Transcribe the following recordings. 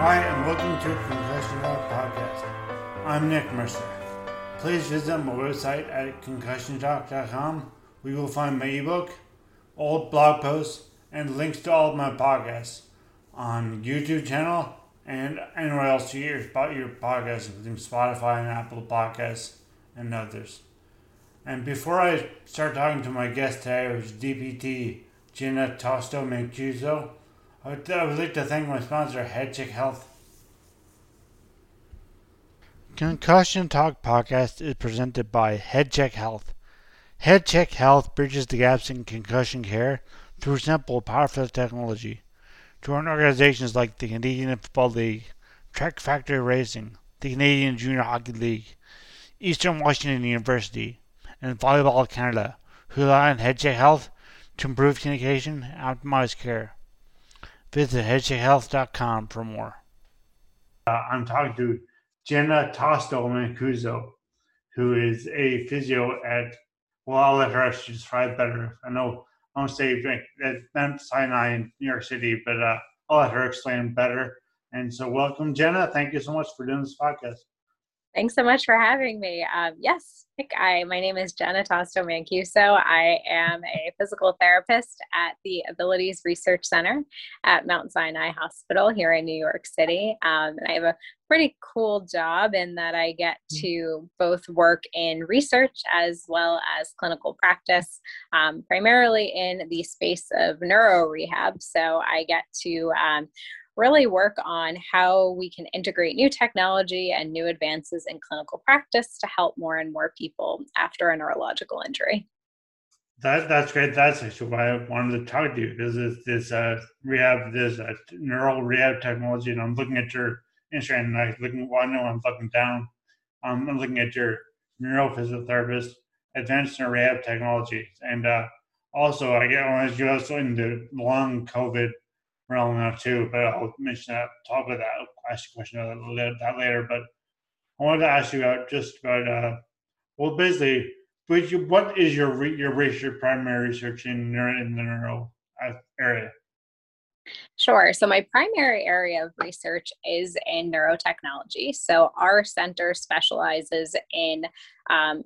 Hi, and welcome to Concussion Talk Podcast. I'm Nick Mercer. Please visit my website at concussiontalk.com where you will find my ebook, old blog posts, and links to all of my podcasts on YouTube channel and anywhere else you hear about your podcasts, including Spotify and Apple Podcasts and others. And before I start talking to my guest today, is DPT Gina Tosto Mancuso, I would, I would like to thank my sponsor, HeadCheck Health. Concussion Talk podcast is presented by HeadCheck Health. HeadCheck Health bridges the gaps in concussion care through simple, powerful technology. Join organizations like the Canadian Football League, Trek Factory Racing, the Canadian Junior Hockey League, Eastern Washington University, and Volleyball Canada, who rely on HeadCheck Health to improve communication optimize care. Visit headcheckhealth.com for more. Uh, I'm talking to Jenna Tosto Mancuso, who is a physio at, well, I'll let her actually describe better. I know I don't say at Mount Sinai in New York City, but uh, I'll let her explain better. And so, welcome, Jenna. Thank you so much for doing this podcast. Thanks so much for having me. Um, yes, I, my name is Jenna Tosto Mancuso. I am a physical therapist at the Abilities Research Center at Mount Sinai Hospital here in New York City. Um, and I have a pretty cool job in that I get mm. to both work in research as well as clinical practice, um, primarily in the space of neuro rehab. So I get to um, really work on how we can integrate new technology and new advances in clinical practice to help more and more people after a neurological injury. That, that's great. That's actually why I wanted to talk to you because it's this uh, rehab, this uh, neural rehab technology, and I'm looking at your Instagram and I'm looking. Well, I know I'm looking down. Um, I'm looking at your neurophysiotherapist, advanced rehab technology, and uh, also I get I you also into long COVID realm enough too. But I'll mention that, talk about that, ask you a question about that later. But I wanted to ask you about just about, uh, well, basically, what is your your research, primary research in, neuro, in the neuro uh, area? Sure. So, my primary area of research is in neurotechnology. So, our center specializes in um,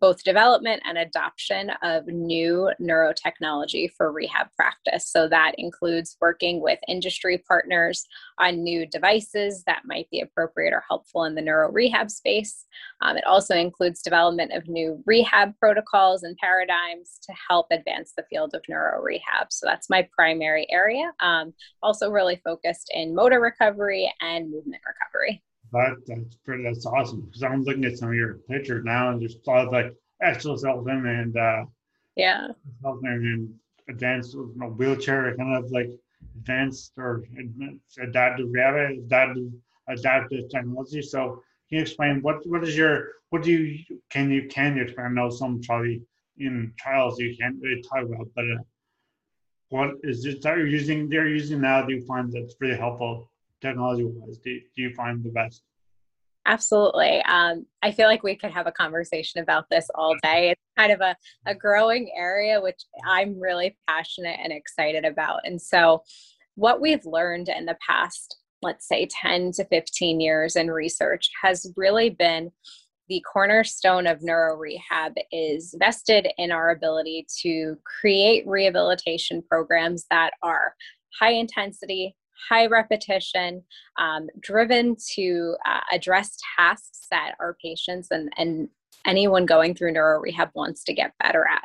both development and adoption of new neurotechnology for rehab practice. So that includes working with industry partners on new devices that might be appropriate or helpful in the neuro rehab space. Um, it also includes development of new rehab protocols and paradigms to help advance the field of neuro rehab. So that's my primary area. Um, also, really focused in motor recovery and movement recovery. That, that's pretty. That's awesome because I'm looking at some of your pictures now, and there's a lot of like exoskeleton and uh, yeah, and advanced you know, wheelchair, kind of like advanced or adaptive reality, adaptive, adaptive technology. So can you explain what what is your what do you can you can you explain? I know some probably in trials you can't really talk about, but uh, what is it that you're using? They're using now. Do you find that's really helpful technology wise do, do you find the best? Absolutely. Um, I feel like we could have a conversation about this all day. It's kind of a, a growing area, which I'm really passionate and excited about. And so, what we've learned in the past, let's say 10 to 15 years in research, has really been the cornerstone of neuro rehab is vested in our ability to create rehabilitation programs that are high intensity, high repetition, um, driven to uh, address tasks that our patients and, and anyone going through neuro rehab wants to get better at.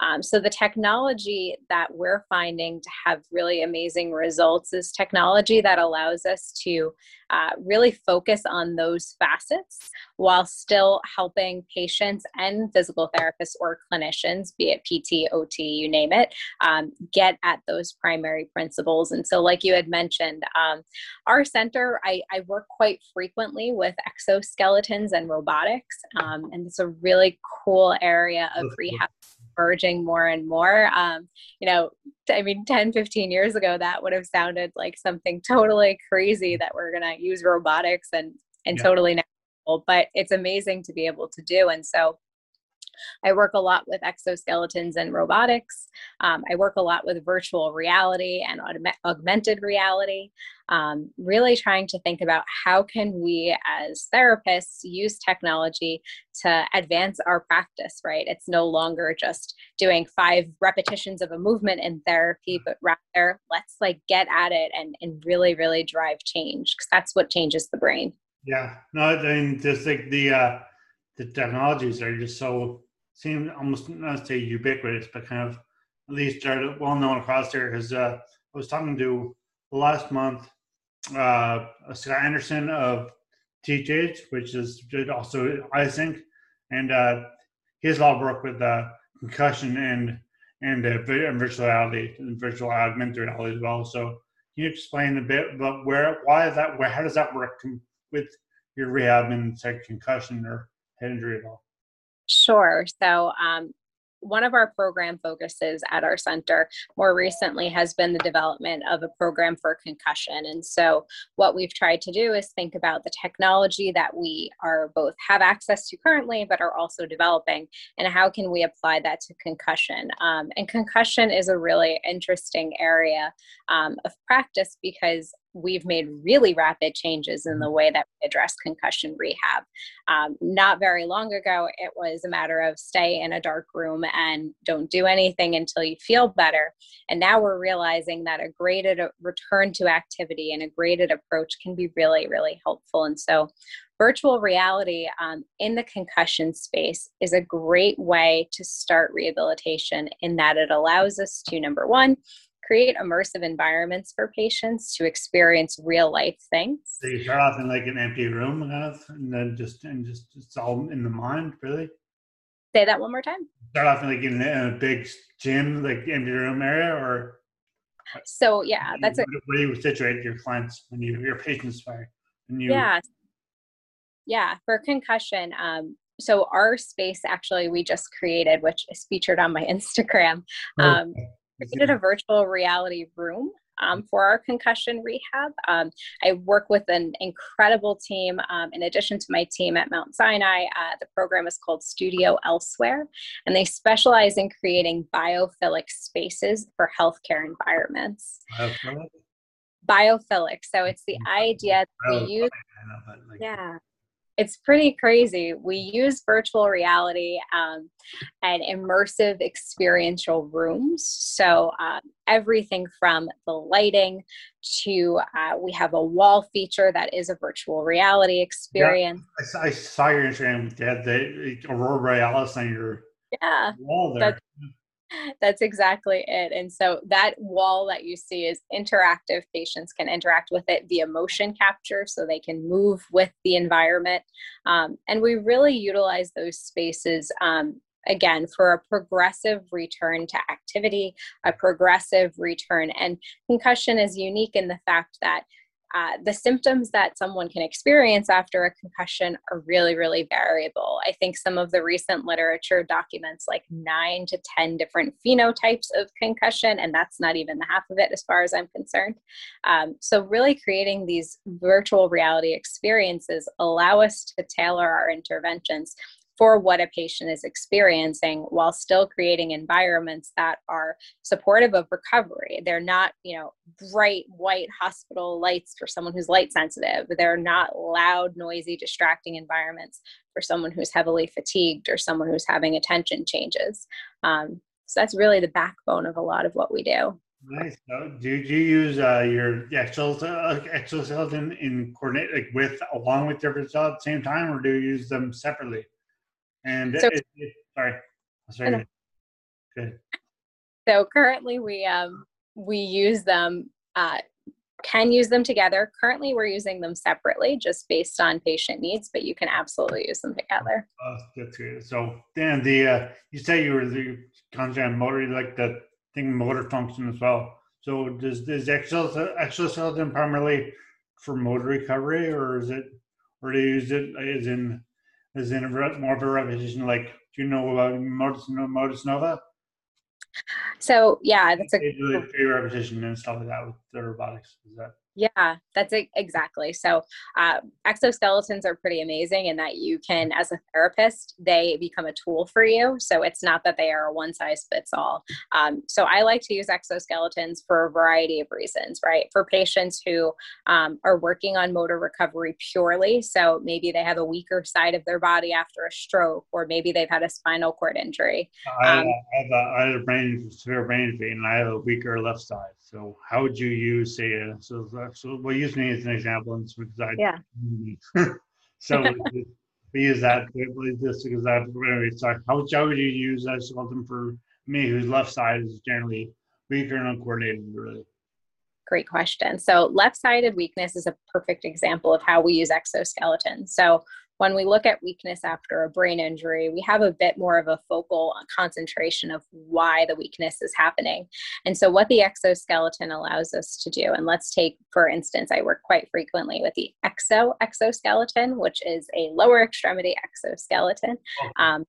Um, so, the technology that we're finding to have really amazing results is technology that allows us to uh, really focus on those facets while still helping patients and physical therapists or clinicians, be it PT, OT, you name it, um, get at those primary principles. And so, like you had mentioned, um, our center, I, I, work quite frequently with exoskeletons and robotics, um, and it's a really cool area of rehab emerging more and more. Um, you know, I mean, 10, 15 years ago, that would have sounded like something totally crazy that we're going to use robotics and, and yeah. totally natural, but it's amazing to be able to do. And so I work a lot with exoskeletons and robotics. Um, I work a lot with virtual reality and augmented reality. Um, really trying to think about how can we as therapists use technology to advance our practice right it's no longer just doing five repetitions of a movement in therapy but rather let's like get at it and, and really really drive change because that's what changes the brain yeah no i mean just like the uh the technologies are just so seem almost not say ubiquitous, but kind of at least are well known across there. Because uh, I was talking to last month uh, Scott Anderson of THH, which is also iSync, and uh, he has a lot of work with uh, concussion and and, uh, virtual reality and virtual augmented reality as well. So can you explain a bit about where why is that where how does that work with your rehab and say concussion or at all? Sure. So, um, one of our program focuses at our center more recently has been the development of a program for concussion. And so, what we've tried to do is think about the technology that we are both have access to currently, but are also developing, and how can we apply that to concussion. Um, and concussion is a really interesting area um, of practice because we've made really rapid changes in the mm-hmm. way that we address concussion rehab. Um, not very long ago, it was a matter of stay in a dark room and don't do anything until you feel better. And now we're realizing that a graded return to activity and a graded approach can be really, really helpful. And so, virtual reality um, in the concussion space is a great way to start rehabilitation in that it allows us to, number one, create immersive environments for patients to experience real life things. So you start off in like an empty room, kind of, and then just and just it's all in the mind, really. Say that one more time. Start off in like in a big gym, like empty room area, or. So yeah, that's it. Where you situate your clients when you, your patients, and you. Yeah. Yeah, for concussion, um, so our space actually we just created, which is featured on my Instagram. Oh, um, created a virtual reality room um, for our concussion rehab. Um, I work with an incredible team. Um, in addition to my team at Mount Sinai, uh, the program is called Studio Elsewhere, and they specialize in creating biophilic spaces for healthcare environments. Biophilic? Biophilic. So it's the idea that we use. Yeah it's pretty crazy. We use virtual reality um, and immersive experiential rooms. So, um, everything from the lighting to uh, we have a wall feature that is a virtual reality experience. Yeah, I, I, saw your Instagram. You had the Aurora Borealis on your yeah, wall there. That's exactly it. And so that wall that you see is interactive. Patients can interact with it via motion capture so they can move with the environment. Um, and we really utilize those spaces um, again for a progressive return to activity, a progressive return. And concussion is unique in the fact that uh, the symptoms that someone can experience after a concussion are really, really variable. I think some of the recent literature documents like nine to 10 different phenotypes of concussion, and that's not even the half of it as far as I'm concerned. Um, so, really creating these virtual reality experiences allow us to tailor our interventions for what a patient is experiencing while still creating environments that are supportive of recovery. They're not, you know, bright white hospital lights for someone who's light sensitive. They're not loud, noisy, distracting environments for someone who's heavily fatigued or someone who's having attention changes. Um, so that's really the backbone of a lot of what we do. Nice. So do, you use uh, your exoskeleton in coordinate like with along with different cells at the same time, or do you use them separately? And so, it, it, sorry, sorry. Good. So currently, we um we use them uh, can use them together. Currently, we're using them separately just based on patient needs, but you can absolutely use them together. Oh, that's great. So, Dan, the uh, you say you were the concentrating motor, like the thing motor function as well. So, does does exoskeleton primarily for motor recovery, or is it, or do you use it as in as in a, more of a repetition? Like, do you know about Motus, Motus Nova? So yeah, that's a free repetition and stuff like that robotics. Is that yeah, that's it, exactly. So, uh, exoskeletons are pretty amazing in that you can, as a therapist, they become a tool for you. So, it's not that they are a one size fits all. Um, so, I like to use exoskeletons for a variety of reasons, right? For patients who um, are working on motor recovery purely. So, maybe they have a weaker side of their body after a stroke, or maybe they've had a spinal cord injury. I, um, I, have, a, I have a brain, severe brain injury, and I have a weaker left side. So how would you use say uh, a, so so we'll use me as an example and because I yeah. so we use that just because I anyway, so how how would you use that something for me whose left side is generally weaker and uncoordinated really? Great question. So left-sided weakness is a perfect example of how we use exoskeleton. So when we look at weakness after a brain injury, we have a bit more of a focal concentration of why the weakness is happening. And so, what the exoskeleton allows us to do, and let's take, for instance, I work quite frequently with the Ekso exoskeleton, which is a lower extremity exoskeleton. Um,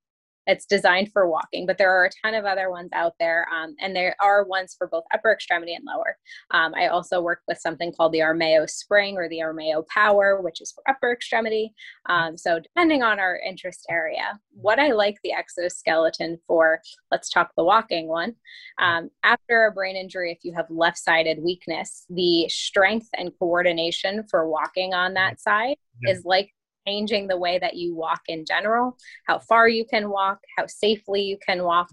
it's designed for walking, but there are a ton of other ones out there, um, and there are ones for both upper extremity and lower. Um, I also work with something called the Armeo Spring or the Armeo Power, which is for upper extremity. Um, so depending on our interest area, what I like the exoskeleton for, let's talk the walking one. Um, after a brain injury, if you have left-sided weakness, the strength and coordination for walking on that side yeah. is like changing the way that you walk in general, how far you can walk, how safely you can walk.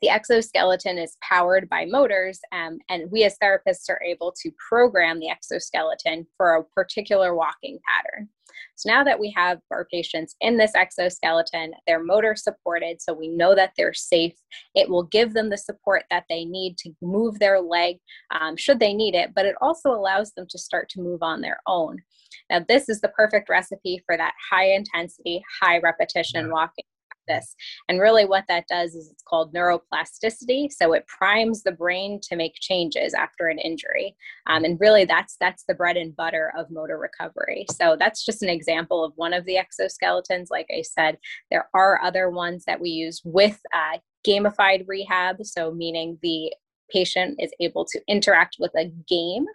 The exoskeleton is powered by motors, um, and we as therapists are able to program the exoskeleton for a particular walking pattern. So now that we have our patients in this exoskeleton, they're motor supported, so we know that they're safe. It will give them the support that they need to move their leg um, should they need it, but it also allows them to start to move on their own. Now, this is the perfect recipe for that high intensity, high repetition walking practice. And really, what that does is it's called neuroplasticity. So it primes the brain to make changes after an injury. Um, and really, that's that's the bread and butter of motor recovery. So that's just an example of one of the exoskeletons. Like I said, there are other ones that we use with uh, gamified rehab. So meaning the patient is able to interact with a game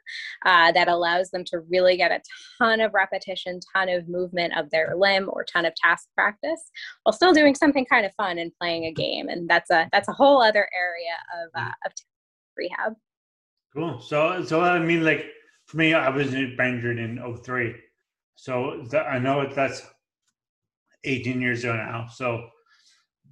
uh, that allows them to really get a ton of repetition, ton of movement of their limb or ton of task practice while still doing something kind of fun and playing a game. And that's a that's a whole other area of uh, of rehab. Cool. So so I mean like for me, I was injured in 03. So I know that's 18 years ago now. So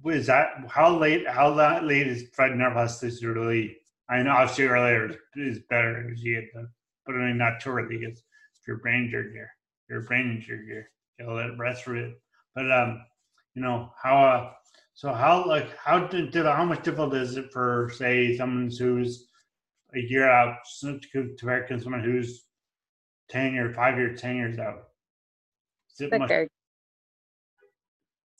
is that how late? How late is Fred neuroplasticity really I know obviously earlier is better because you the, but I mean not too early because if your brain injured, your your brain injured, you're you'll let rest for it. But um, you know how uh, so how like how did, how much difficult is it for say someone who's a year out compared to someone who's ten year, five years, ten years out? Is it much,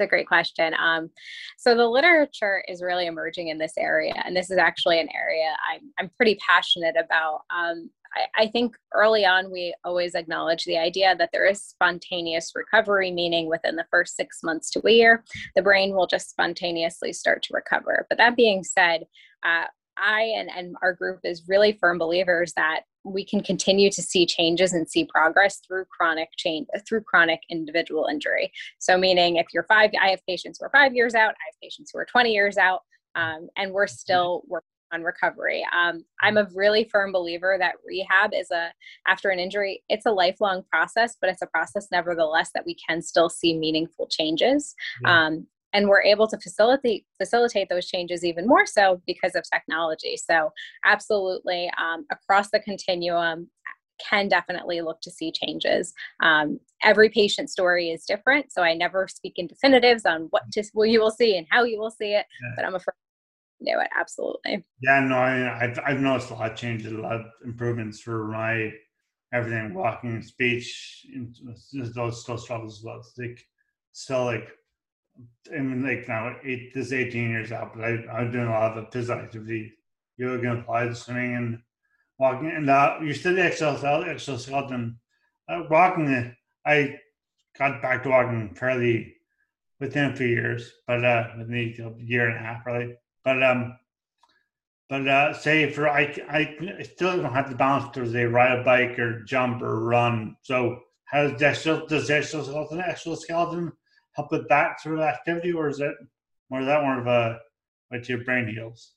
a great question. Um, so the literature is really emerging in this area, and this is actually an area I'm, I'm pretty passionate about. Um, I, think early on we always acknowledge the idea that there is spontaneous recovery, meaning within the first six months to a year, the brain will just spontaneously start to recover. But that being said, uh, I and, and our group is really firm believers that we can continue to see changes and see progress through chronic change through chronic individual injury. So meaning if you're five, I have patients who are five years out, I have patients who are 20 years out, um, and we're still working on recovery. Um, I'm a really firm believer that rehab is a after an injury, it's a lifelong process, but it's a process nevertheless that we can still see meaningful changes. Yeah. Um, and we're able to facilitate facilitate those changes even more so because of technology. So absolutely um, across the continuum can definitely look to see changes. Um, every patient story is different so i never speak in definitives on what to, well, you will see and how you will see it yeah. but i'm afraid do it absolutely. Yeah no I mean, I've, I've noticed a lot of changes a lot of improvements for my everything walking speech those those struggles as well. It's like still like Mean, like now, eight, this 18 years out, but I, I'm doing a lot of physical activity, yoga, and applied swimming, and walking. And uh, you said the exoskeleton. Uh, walking, I got back to walking fairly within a few years, but uh, within a year and a half, really. But um, but uh, say for I, I still don't have the balance to say ride a bike or jump or run. So how does the exoskeleton exoskeleton help with that sort of activity, or is it more is that more of a what your brain heals?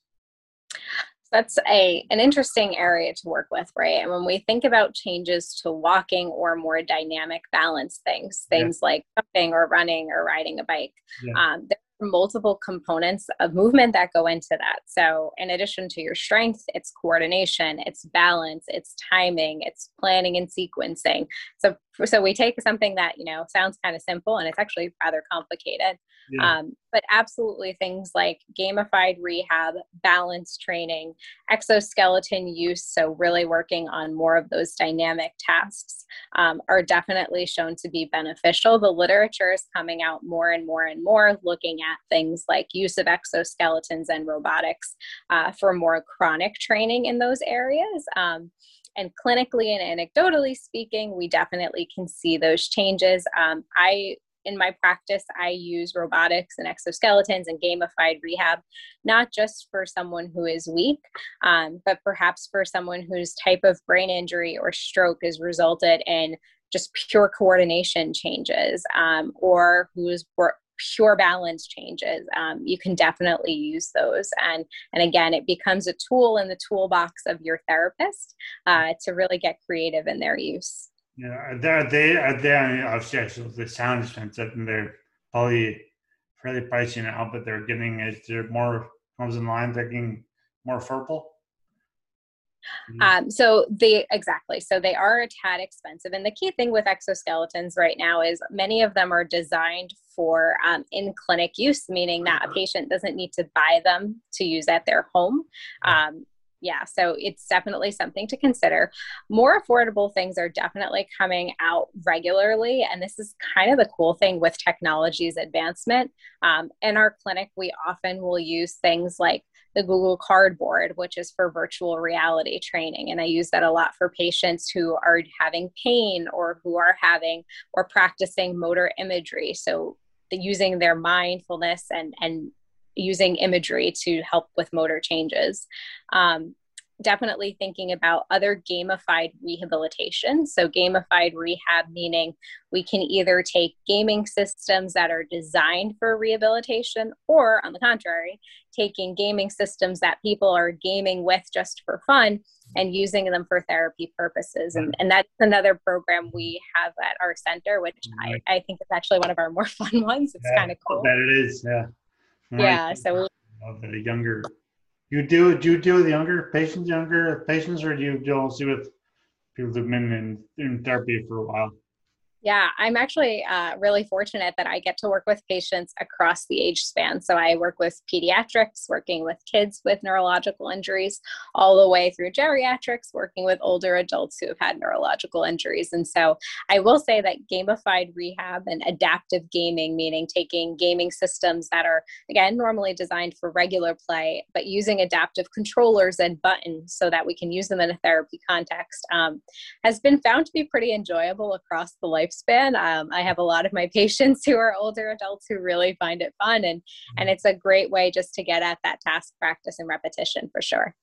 That's a an interesting area to work with, right? And when we think about changes to walking or more dynamic balance things, things yeah. like jumping or running or riding a bike, yeah. um, multiple components of movement that go into that. So, in addition to your strength, it's coordination, it's balance, it's timing, it's planning and sequencing. So, so we take something that you know sounds kind of simple and it's actually rather complicated. Yeah. um, but absolutely things like gamified rehab balance training exoskeleton use so really working on more of those dynamic tasks um, are definitely shown to be beneficial. The literature is coming out more and more and more looking at things like use of exoskeletons and robotics uh, for more chronic training in those areas. Um, and clinically and anecdotally speaking, we definitely can see those changes. Um, I in my practice, I use robotics and exoskeletons and gamified rehab, not just for someone who is weak, um, but perhaps for someone whose type of brain injury or stroke has resulted in just pure coordination changes um, or whose pure balance changes um, you can definitely use those. And and again it becomes a tool in the toolbox of your therapist uh, to really get creative in their use. Yeah are they are I mean, obviously they sound and they're probably fairly pricey now but they're getting is there more comes in line thinking more affordable Mm-hmm. Um, so they exactly so they are a tad expensive, and the key thing with exoskeletons right now is many of them are designed for um, in clinic use, meaning that a patient doesn't need to buy them to use at their home. Um, yeah, so it's definitely something to consider. More affordable things are definitely coming out regularly. And this is kind of the cool thing with technology's advancement. Um, in our clinic, we often will use things like the Google Cardboard, which is for virtual reality training. And I use that a lot for patients who are having pain or who are having or practicing motor imagery. So using their mindfulness and, and using imagery to help with motor changes. Um, definitely thinking about other gamified rehabilitation. So, gamified rehab meaning we can either take gaming systems that are designed for rehabilitation, or on the contrary, taking gaming systems that people are gaming with just for fun and using them for therapy purposes. And, and that's another program we have at our center, which I, I think is actually one of our more fun ones. It's yeah, kind of cool. That it is, yeah. Yeah. So, Of the younger you do do you deal with younger patients, younger patients, or do you deal with people who've been in, in therapy for a while? Yeah, I'm actually uh, really fortunate that I get to work with patients across the age span. So I work with pediatrics, working with kids with neurological injuries, all the way through geriatrics, working with older adults who have had neurological injuries. And so I will say that gamified rehab and adaptive gaming, meaning taking gaming systems that are, again, normally designed for regular play, but using adaptive controllers and buttons so that we can use them in a therapy context, um, has been found to be pretty enjoyable across the life lifespan. Um, I have a lot of my patients who are older adults who really find it fun, and and it's a great way just to get at that task practice and repetition for sure.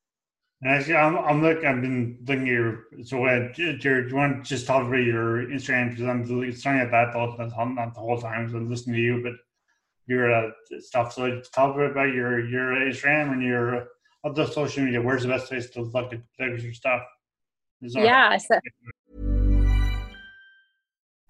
Actually, I'm, I'm looking. I've been looking at your. So, uh, do you want to just talk about your Instagram? Because I'm staring at that all, not the whole time. So I'm listening to you, but your uh, stuff. So, talk about your your Instagram and your other social media. Where's the best place to look at, look at your stuff? Yeah. So-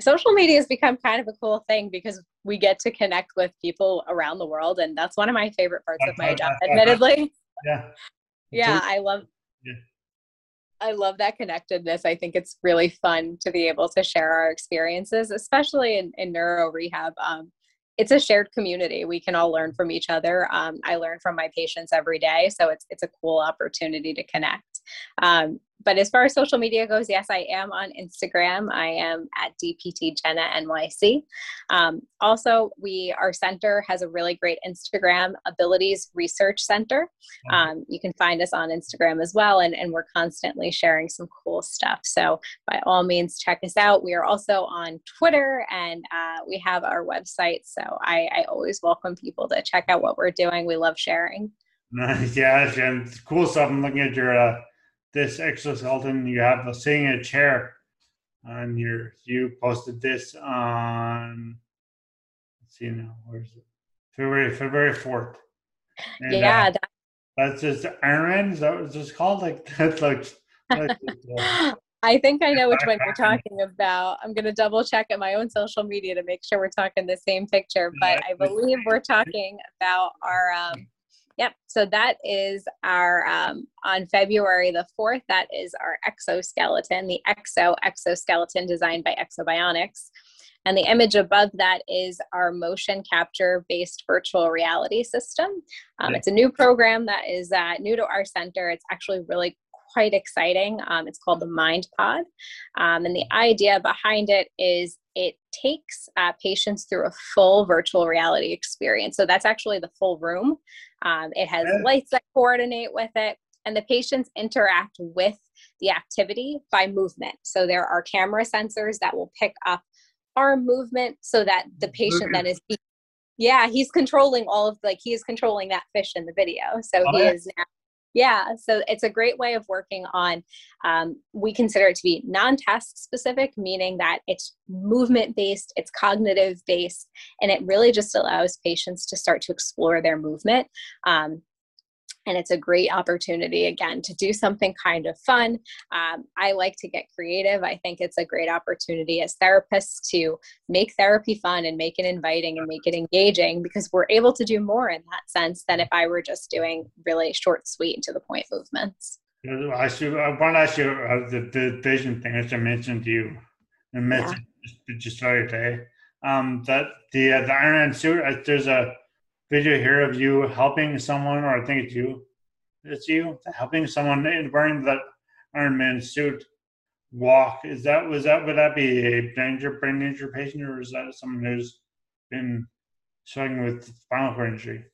social media has become kind of a cool thing because we get to connect with people around the world and that's one of my favorite parts of my job admittedly yeah yeah i love yeah. i love that connectedness i think it's really fun to be able to share our experiences especially in, in neuro rehab um, it's a shared community. We can all learn from each other. Um, I learn from my patients every day, so it's it's a cool opportunity to connect. Um, but as far as social media goes, yes, I am on Instagram. I am at DPT Jenna NYC. Um, also, we our center has a really great Instagram Abilities Research Center. Um, you can find us on Instagram as well, and, and we're constantly sharing some cool stuff. So by all means, check us out. We are also on Twitter, and uh, we have our website. So I, I always welcome people to check out what we're doing. We love sharing. Nice, yeah, and cool stuff. I'm looking at your. Uh this exoskeleton, you have a sitting in a chair, and you you posted this on. Let's see now, where's it? February February fourth. Yeah, uh, that, that's just Iron Is that what it's called? Like that's like. That's uh, I think I know which one you're talking about. I'm going to double check at my own social media to make sure we're talking the same picture, but I believe we're talking about our um, Yep. So that is our um, on February the fourth. That is our exoskeleton, the Ekso exoskeleton designed by Ekso Bionics. And the image above that is our motion capture based virtual reality system. Um, it's a new program that is uh, new to our center. It's actually really quite exciting. Um, it's called the Mind Pod. Um, and the idea behind it is it takes uh, patients through a full virtual reality experience. So that's actually the full room. Um, it has lights that coordinate with it, and the patients interact with the activity by movement. So there are camera sensors that will pick up arm movement so that the patient then is yeah he's controlling all of like he is controlling that fish in the video so oh, he is now Yeah, so it's a great way of working on. Um, we consider it to be non task specific, meaning that it's movement based, it's cognitive based, and it really just allows patients to start to explore their movement. Um, and it's a great opportunity again to do something kind of fun um, i like to get creative i think it's a great opportunity as therapists to make therapy fun and make it inviting and make it engaging because we're able to do more in that sense than if i were just doing really short sweet and to the point movements I should. I want to ask you uh, the, the vision thing, which I mentioned to you, and mentioned yeah. just, just today. Um, that the uh, the Iron Man suit. Uh, there's a video here of you helping someone, or I think it's you. It's you helping someone in wearing that Iron Man suit walk. Is that was that would that be a danger brain injury patient, or is that someone who's been struggling with spinal cord injury?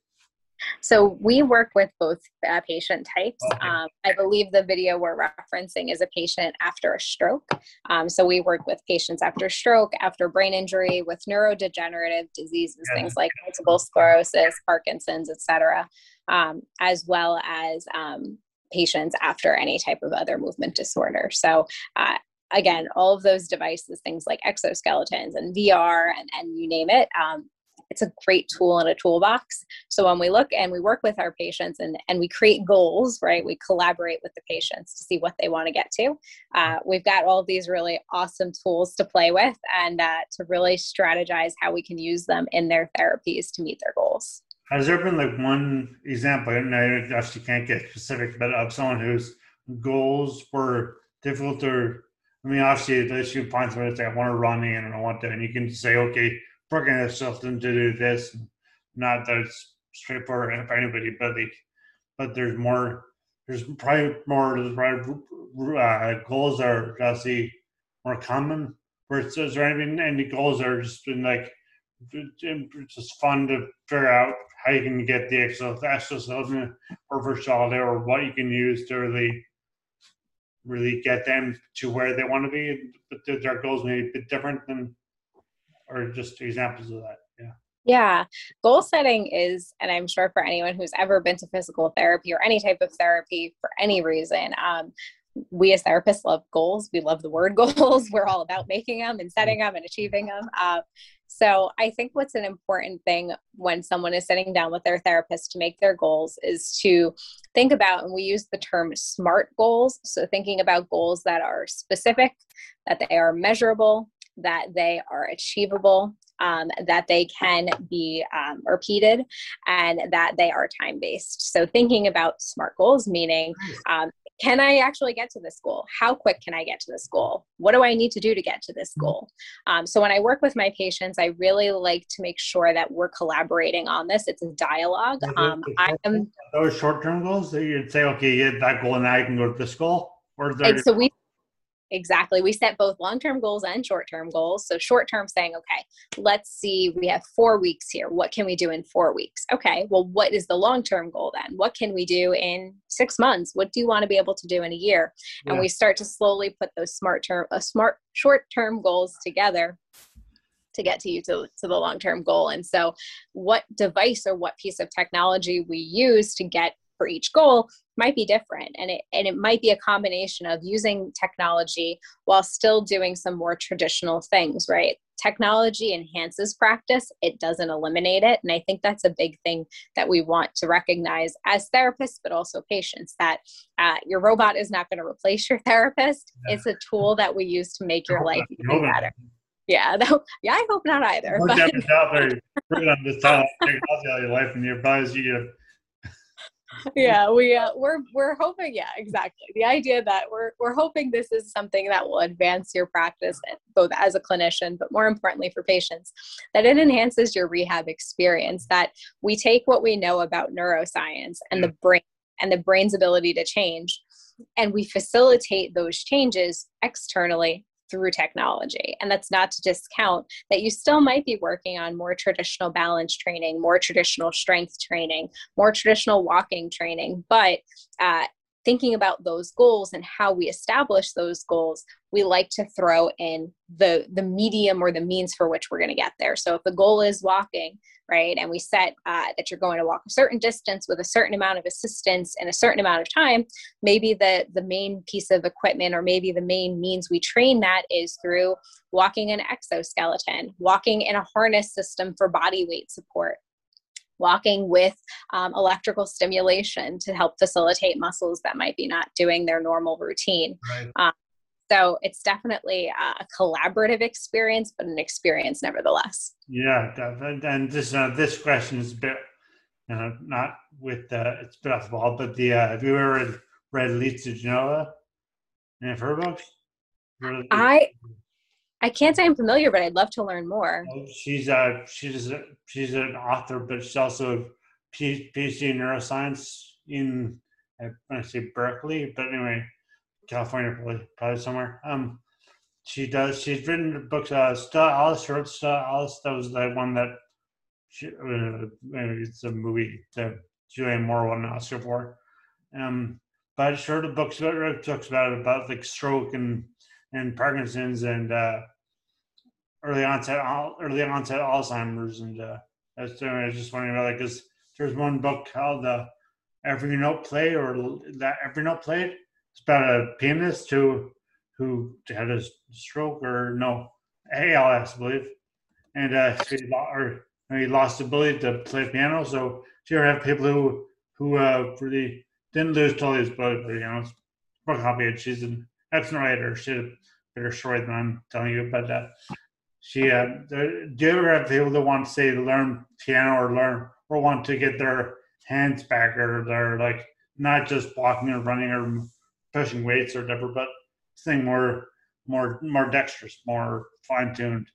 So we work with both uh, patient types. Okay. Um, I believe the video we're referencing is a patient after a stroke. Um, so we work with patients after stroke, after brain injury, with neurodegenerative diseases, yeah. things like multiple sclerosis, Parkinson's, etc., um, as well as um, patients after any type of other movement disorder. So uh, again, all of those devices, things like exoskeletons and VR and, and you name it, um, it's a great tool in a toolbox. So when we look and we work with our patients and, and we create goals, right, we collaborate with the patients to see what they want to get to. Uh, we've got all these really awesome tools to play with and uh, to really strategize how we can use them in their therapies to meet their goals. Has there been like one example, and I actually can't get specific, but of someone whose goals were difficult or I mean, obviously, unless you find somebody that's like, I want to run in and I want to, and you can say, okay, programming something to do this. Not that it's straightforward for anybody, but but there's more. There's probably more. There's probably uh, goals are obviously more common. Versus there any any goals that are just been like just fun to figure out how you can get the extra exoskeleton or virtuality or what you can use to really really get them to where they want to be. But their goals may be a bit different than or just examples of that yeah. Yeah goal setting is and i'm sure for anyone who's ever been to physical therapy or any type of therapy for any reason um, we as therapists love goals we love the word goals we're all about making them and setting them and achieving them uh, so i think what's an important thing when someone is sitting down with their therapist to make their goals is to think about and we use the term smart goals so thinking about goals that are specific that they are measurable that they are achievable, um, that they can be um, repeated, and that they are time based. So, thinking about SMART goals, meaning um, can I actually get to this goal? How quick can I get to this goal? What do I need to do to get to this mm-hmm. goal? Um, so, when I work with my patients, I really like to make sure that we're collaborating on this. It's a dialogue. Um, I am those short term goals that you'd say, okay, you hit that goal, and now I can go to this goal. Or so we Exactly. We set both long term goals and short term goals. So, short term saying, okay, let's see, we have four weeks here. What can we do in four weeks? Okay, well, what is the long term goal then? What can we do in six months? What do you want to be able to do in a year? Yeah. And we start to slowly put those smart term, a uh, smart short term goals together to get to you to, to the long term goal. And so, what device or what piece of technology we use to get for each goal might be different. And it and it might be a combination of using technology while still doing some more traditional things right? Technology enhances practice. It doesn't eliminate it. And i think that's a big thing that we want to recognize as therapists but also patients that uh, your robot is not going to replace your therapist. Yeah. it's a tool that we use to make your life even better. yeah, that, yeah, I hope not either. But... out there, on this technology life, and you probably you yeah we uh, we're we're hoping yeah exactly. The idea that we're we're hoping this is something that will advance your practice both as a clinician but more importantly for patients that it enhances your rehab experience that we take what we know about neuroscience and the brain and the brain's ability to change and we facilitate those changes externally through technology. And that's not to discount that you still might be working on more traditional balance training, more traditional strength training, more traditional walking training, but uh, thinking about those goals and how we establish those goals we like to throw in the the medium or the means for which we're going to get there. So if the goal is walking right and we set uh, that you're going to walk a certain distance with a certain amount of assistance in a certain amount of time maybe the the main piece of equipment or maybe the main means we train that is through walking an exoskeleton walking in a harness system for body weight support walking with um, electrical stimulation to help facilitate muscles that might be not doing their normal routine. Right. Um, so it's definitely a collaborative experience, but an experience nevertheless. Yeah, and this uh, this question is a bit, you know, not with uh, it's a bit off the ball, but the uh, have you ever read, read Lisa Genova? Any of her books? I I can't say I'm familiar, but I'd love to learn more. She's a she's a, she's an author, but she's also a PhD in neuroscience in I want to say Berkeley, but anyway, California probably probably somewhere. Um, she does. She's written books. Uh, Alice wrote Alice. That was the one that she, uh, it's a movie that Julianne Moore won an Oscar for. Um, but she wrote books about talks about about like stroke and and Parkinson's and uh, early onset early onset Alzheimer's, and uh, that's I was just wondering about it because there's one book called uh, Every Note Played or that Every Note Played. It's about a pianist who who had a stroke or no ALS, I believe, and uh, he, or, he lost the ability to play piano. So here have people who who uh, really didn't lose totally his ability, but you know, Brooke Hopkins, she's an writer. She had a better story than I'm telling you, but uh, she uh, do you ever have people that want to say learn piano or learn or want to get their hands back or they're like not just walking or running or pushing weights or whatever, but thing more more more dexterous, more fine tuned.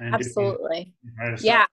Absolutely. Yeah.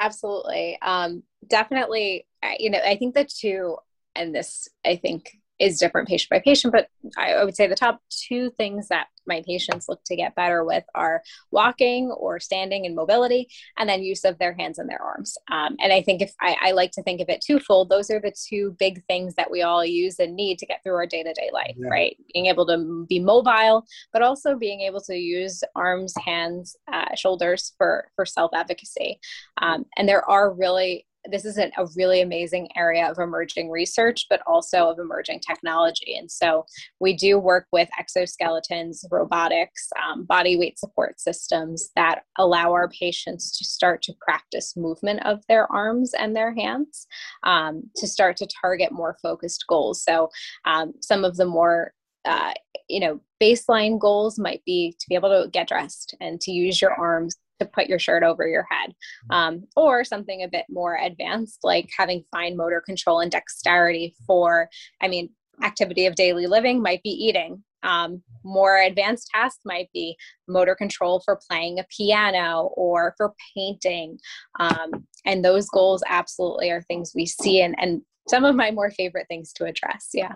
Absolutely. Um, definitely. You know, I think the two, and this I think is different patient by patient, but I would say the top two things that my patients look to get better with are walking or standing and mobility, and then use of their hands and their arms. Um, and I think if I, I, like to think of it twofold, those are the two big things that we all use and need to get through our day to day life, yeah. right? Being able to be mobile, but also being able to use arms, hands, uh, shoulders for for self advocacy. Um, and there are really this is a really amazing area of emerging research, but also of emerging technology. And so we do work with exoskeletons, robotics, um, body weight support systems that allow our patients to start to practice movement of their arms and their hands um, to start to target more focused goals. So um, some of the more uh, you know baseline goals might be to be able to get dressed and to use your arms to put your shirt over your head. Mm-hmm. Um, or something a bit more advanced, like having fine motor control and dexterity for, I mean, activity of daily living might be eating. Um, more advanced tasks might be motor control for playing a piano or for painting. Um, and those goals absolutely are things we see and, and some of my more favorite things to address. Yeah.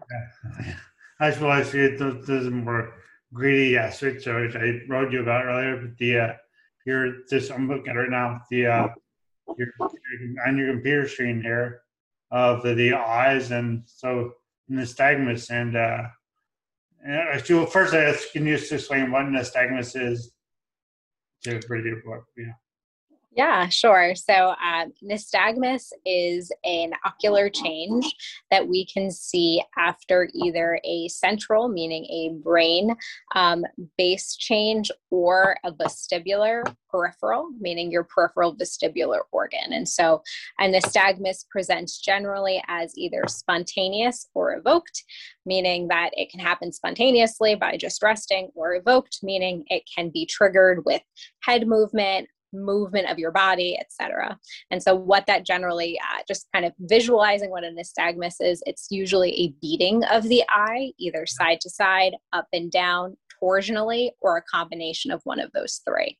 I suppose see it, those, more greedy aspects, which I wrote you about earlier, but the, uh, you're this I'm looking at right now the uh your, on your computer screen here of the, the eyes and so nystagmus and uh and first I can you explain what nystagmus is to everybody yeah yeah, sure. So, um, nystagmus is an ocular change that we can see after either a central, meaning a brain um, base change, or a vestibular peripheral, meaning your peripheral vestibular organ. And so, a nystagmus presents generally as either spontaneous or evoked, meaning that it can happen spontaneously by just resting, or evoked, meaning it can be triggered with head movement, movement of your body, etc. And so, what that generally, uh, just kind of visualizing what a nystagmus is, it's usually a beating of the eye, either side to side, up and down, torsionally, or a combination of one of those three.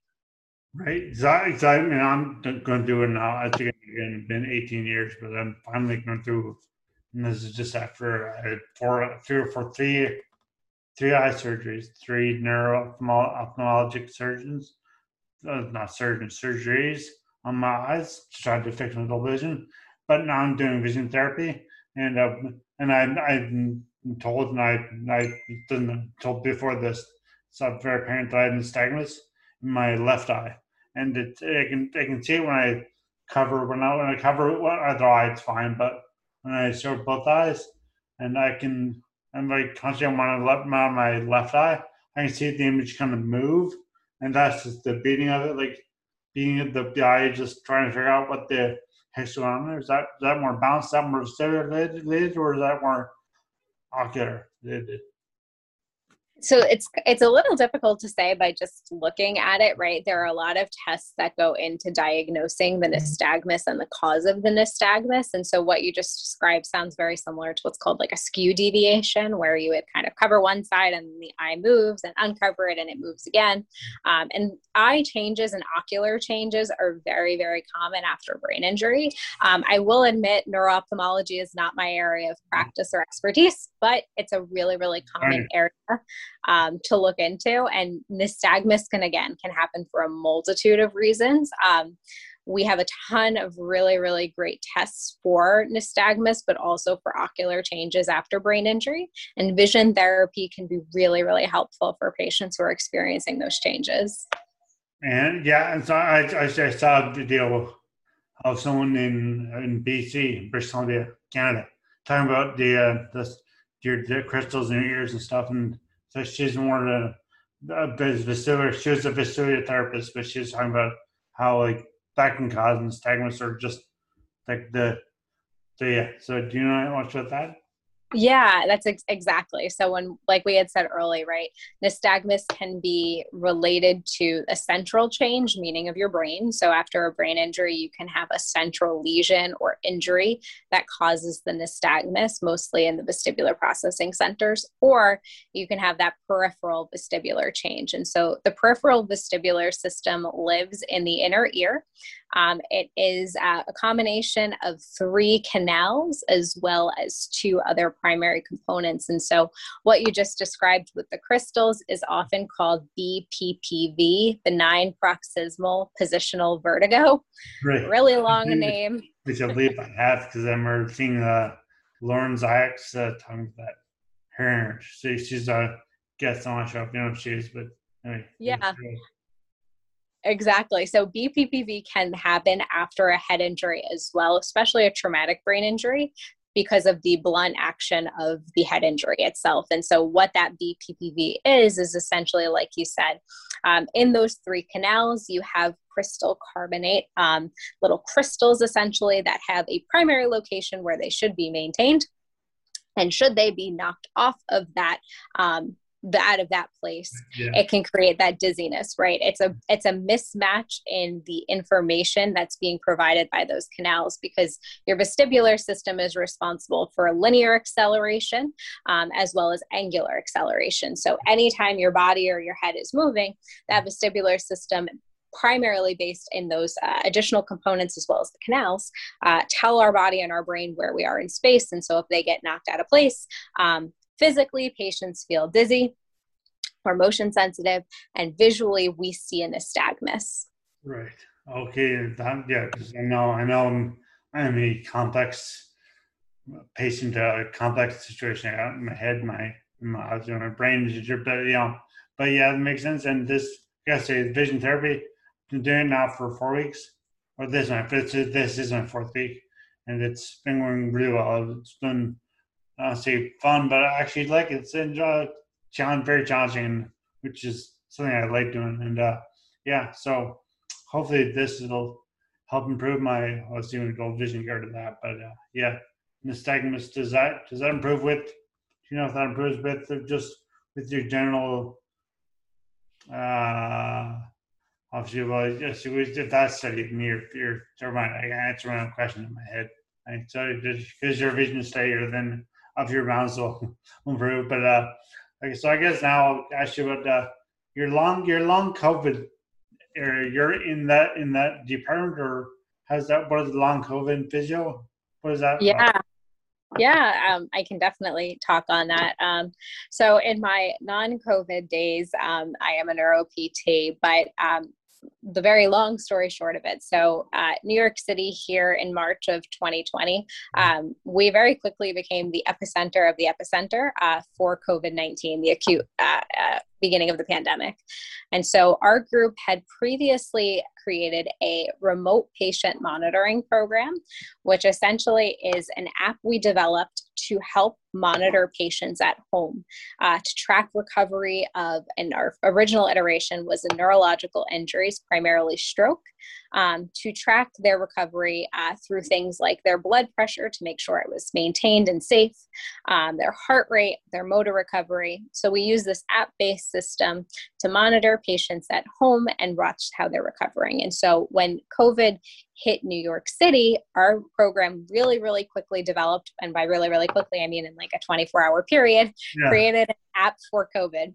Right. I mean, I'm going to do it now. I think it's been 18 years, but I'm finally going through. And this is just after four, three or four, three, three eye surgeries, three neuro ophthalmologic surgeons uh, not surgery, surgeries on my eyes to try to fix my vision. But now I'm doing vision therapy. and uh, and I I'm told and I I been told before this so very apparent that I had nystagmus in my left eye, and it I can I can see when I cover when I when I cover one other eye it's fine, but when I show both eyes, and I can I'm like constantly on my left on my left eye, I can see the image kind of move, and that's just the beating of it, like being the, eye just trying to figure out what the heck's going on there. Is that is that more balanced, that more related, or is that more ocular related? So it's it's a little difficult to say by just looking at it right? There are a lot of tests that go into diagnosing the mm-hmm. nystagmus and the cause of the nystagmus. And so what you just described sounds very similar to what's called like a skew deviation where you would kind of cover one side and the eye moves and uncover it and it moves again. Um, and eye changes and ocular changes are very very common after brain injury. Um, i will admit neuro-ophthalmology is not my area of practice or expertise but it's a really really common area um, to look into. And nystagmus can again can happen for a multitude of reasons. Um, we have a ton of really, really great tests for nystagmus, but also for ocular changes after brain injury. And vision therapy can be really, really helpful for patients who are experiencing those changes. And yeah, and so I, I, I saw a video of someone in in BC, British Columbia, Canada, talking about the uh, the, the crystals in your ears and stuff, and so she's more a, a vestibular. She was a vestibular therapist, but she's talking about how like that can cause nystagmus or just like the, so yeah. So do you know much about that? Yeah, that's ex- exactly. So when, like we had said early, right, nystagmus can be related to a central change, meaning of your brain. So after a brain injury, you can have a central lesion or injury that causes the nystagmus, mostly in the vestibular processing centers, or you can have that peripheral vestibular change. And so the peripheral vestibular system lives in the inner ear. Um, it is uh, a combination of three canals as well as two other primary components. And so, what you just described with the crystals is often called BPPV, benign paroxysmal positional vertigo. Right. Really long name. Which I believe I have because I remember seeing uh, Lauren Zayek's uh, talking about her. She, she's a guest on my show. You know if she is, but anyway. Yeah. Exactly. So BPPV can happen after a head injury as well, especially a traumatic brain injury because of the blunt action of the head injury itself. And so, what that BPPV is, is essentially, like you said, um, in those three canals, you have calcium carbonate, um, little crystals essentially that have a primary location where they should be maintained. And should they be knocked off of that um, the out of that place yeah. it can create that dizziness right it's a it's a mismatch in the information that's being provided by those canals because your vestibular system is responsible for linear acceleration um, as well as angular acceleration so anytime your body or your head is moving that vestibular system primarily based in those uh, additional components as well as the canals, uh, tell our body and our brain where we are in space. And so if they get knocked out of place, um, Physically, patients feel dizzy or motion sensitive, and visually, we see a nystagmus. Right. Okay. That, yeah, I know I know I'm, I'm a complex patient, a complex situation in my head, my my, my brain is but you know, but yeah, it makes sense. And this, I gotta say, vision therapy, been doing it now for four weeks, or this one, this is this is my fourth week, and it's been going really well. It's been I say fun, but I actually like it. It's enjoy, challenge, very challenging, which is something I like doing. And uh, yeah, so hopefully this will help improve my. Was doing gold vision guard to that, but uh, yeah, nystagmus. Does that does that improve with? Do you know if that improves with just with your general? Uh, obviously, well, yes, if that's studied near your, never mind. I answer my own question in my head. I so because your vision steadier, then of your rounds will improve. But uh, okay, so I guess now I'll ask you about uh, your long your long COVID. Or you're in that in that department, or has that what is long COVID physio? What is that? Yeah. About? Yeah, um, I can definitely talk on that. Um, so, in my non COVID days, um, I am a neuro PT, but um, the very long story short of it. So, uh, New York City here in March of 2020, um, we very quickly became the epicenter of the epicenter uh, for COVID 19, the acute uh, uh, beginning of the pandemic. And so, our group had previously created a remote patient monitoring program, which essentially is an app we developed to help monitor patients at home uh, to track recovery of, and our original iteration was in neurological injuries, primarily stroke, um, to track their recovery uh, through things like their blood pressure to make sure it was maintained and safe, um, their heart rate, their motor recovery. So we use this app based system to monitor patients at home and watch how they're recovering. And so when COVID hit New York City, our program really, really quickly developed. And by really, really quickly, I mean in like a 24 hour period, yeah. created an app for COVID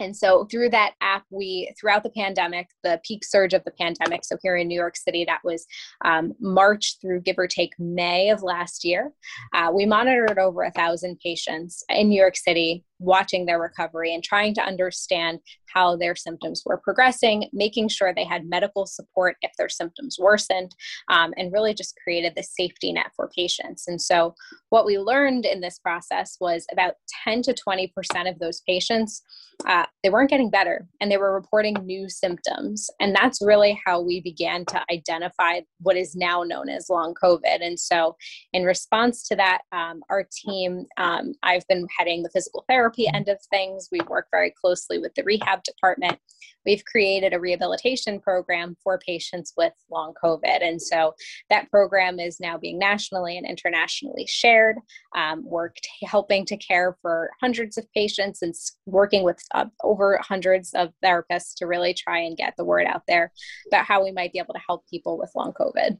and so through that app, we throughout the pandemic, the peak surge of the pandemic. So here in New York City, that was um, March through give or take May of last year. Uh, we monitored over a thousand patients in New York City watching their recovery and trying to understand how their symptoms were progressing, making sure they had medical support if their symptoms worsened, um, and really just created the safety net for patients. And so, what we learned in this process was about 10 to 20% of those patients, uh, they weren't getting better and they were reporting new symptoms. And that's really how we began to identify what is now known as long COVID. And so, in response to that, um, our team, um, I've been heading the physical therapy therapy end of things. We work very closely with the rehab department. We've created a rehabilitation program for patients with long COVID. And so that program is now being nationally and internationally shared, um, worked helping to care for hundreds of patients and working with uh, over hundreds of therapists to really try and get the word out there about how we might be able to help people with long COVID.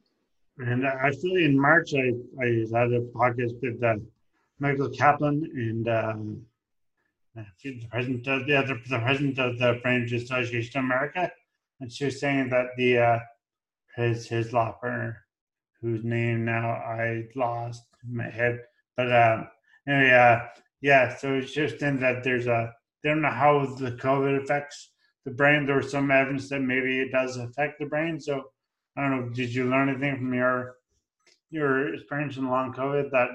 And actually, in March, I, I had a podcast with uh, Michael Kaplan and um, the president of the other the president of the Brain Association of America, and she was saying that the uh, his his law partner, whose name now I lost in my head, but um, anyway, uh, yeah. So it's just in that there's a they don't know how the COVID affects the brain. There was some evidence that maybe it does affect the brain. So I don't know. Did you learn anything from your your experience in long COVID that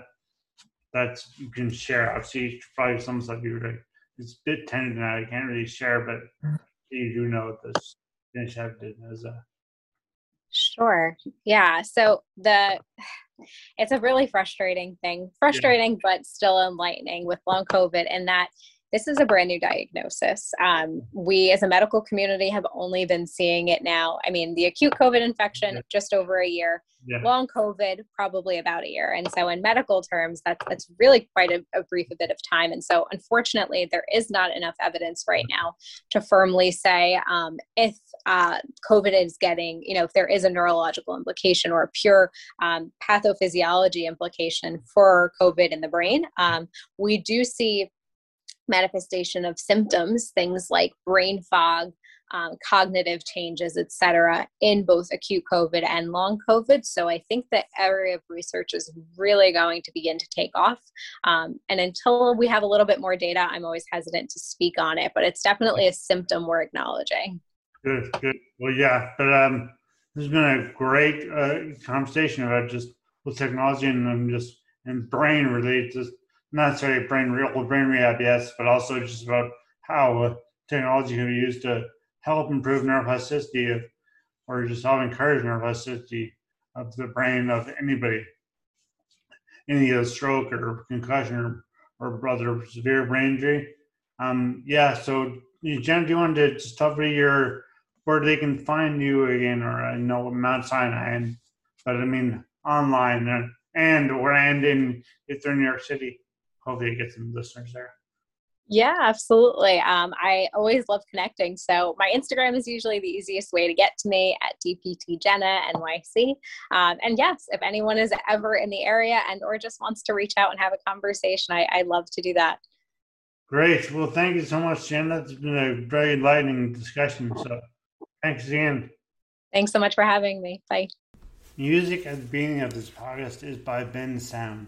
that you can share? Obviously, probably some stuff you would it's a bit tender now. I can't really share, but you do know what this Finnish did as a. Sure. Yeah. So the it's a really frustrating thing, frustrating yeah. but still enlightening with long COVID, and that this is a brand new diagnosis. Um, we, as a medical community, have only been seeing it now. I mean, the acute COVID infection, yeah. just over a year. Yeah. Long COVID, probably about a year. And so, in medical terms, that's that's really quite a, a brief a bit of time. And so, unfortunately, there is not enough evidence right now to firmly say um, if uh, COVID is getting, you know, if there is a neurological implication or a pure um, pathophysiology implication for COVID in the brain. Um, we do see manifestation of symptoms, things like brain fog, um, cognitive changes, etc., in both acute COVID and long COVID. So I think the area of research is really going to begin to take off. Um, and until we have a little bit more data, I'm always hesitant to speak on it, but it's definitely a symptom we're acknowledging. Good, good. Well, yeah, but um, this has been a great uh, conversation about just with technology and um, just and brain related not necessarily brain real brain rehab, yes, but also just about how technology can be used to help improve neuroplasticity of, or just help encourage neuroplasticity of the brain of anybody. Any of stroke or concussion or, or other severe brain injury. Um, yeah, so Jen, do you want to just tell me your where they can find you again, or I know Mount Sinai, and, but I mean online and and or and in if they're in New York City hopefully get some listeners there. Yeah, absolutely. Um, I always love connecting. So my Instagram is usually the easiest way to get to me at DPT Jenna NYC. Um, and yes, if anyone is ever in the area and or just wants to reach out and have a conversation, I, I love to do that. Great. Well, thank you so much, Jenna. It's been a very enlightening discussion. So thanks again. Thanks so much for having me. Bye. Music at the beginning of this podcast is by Bensound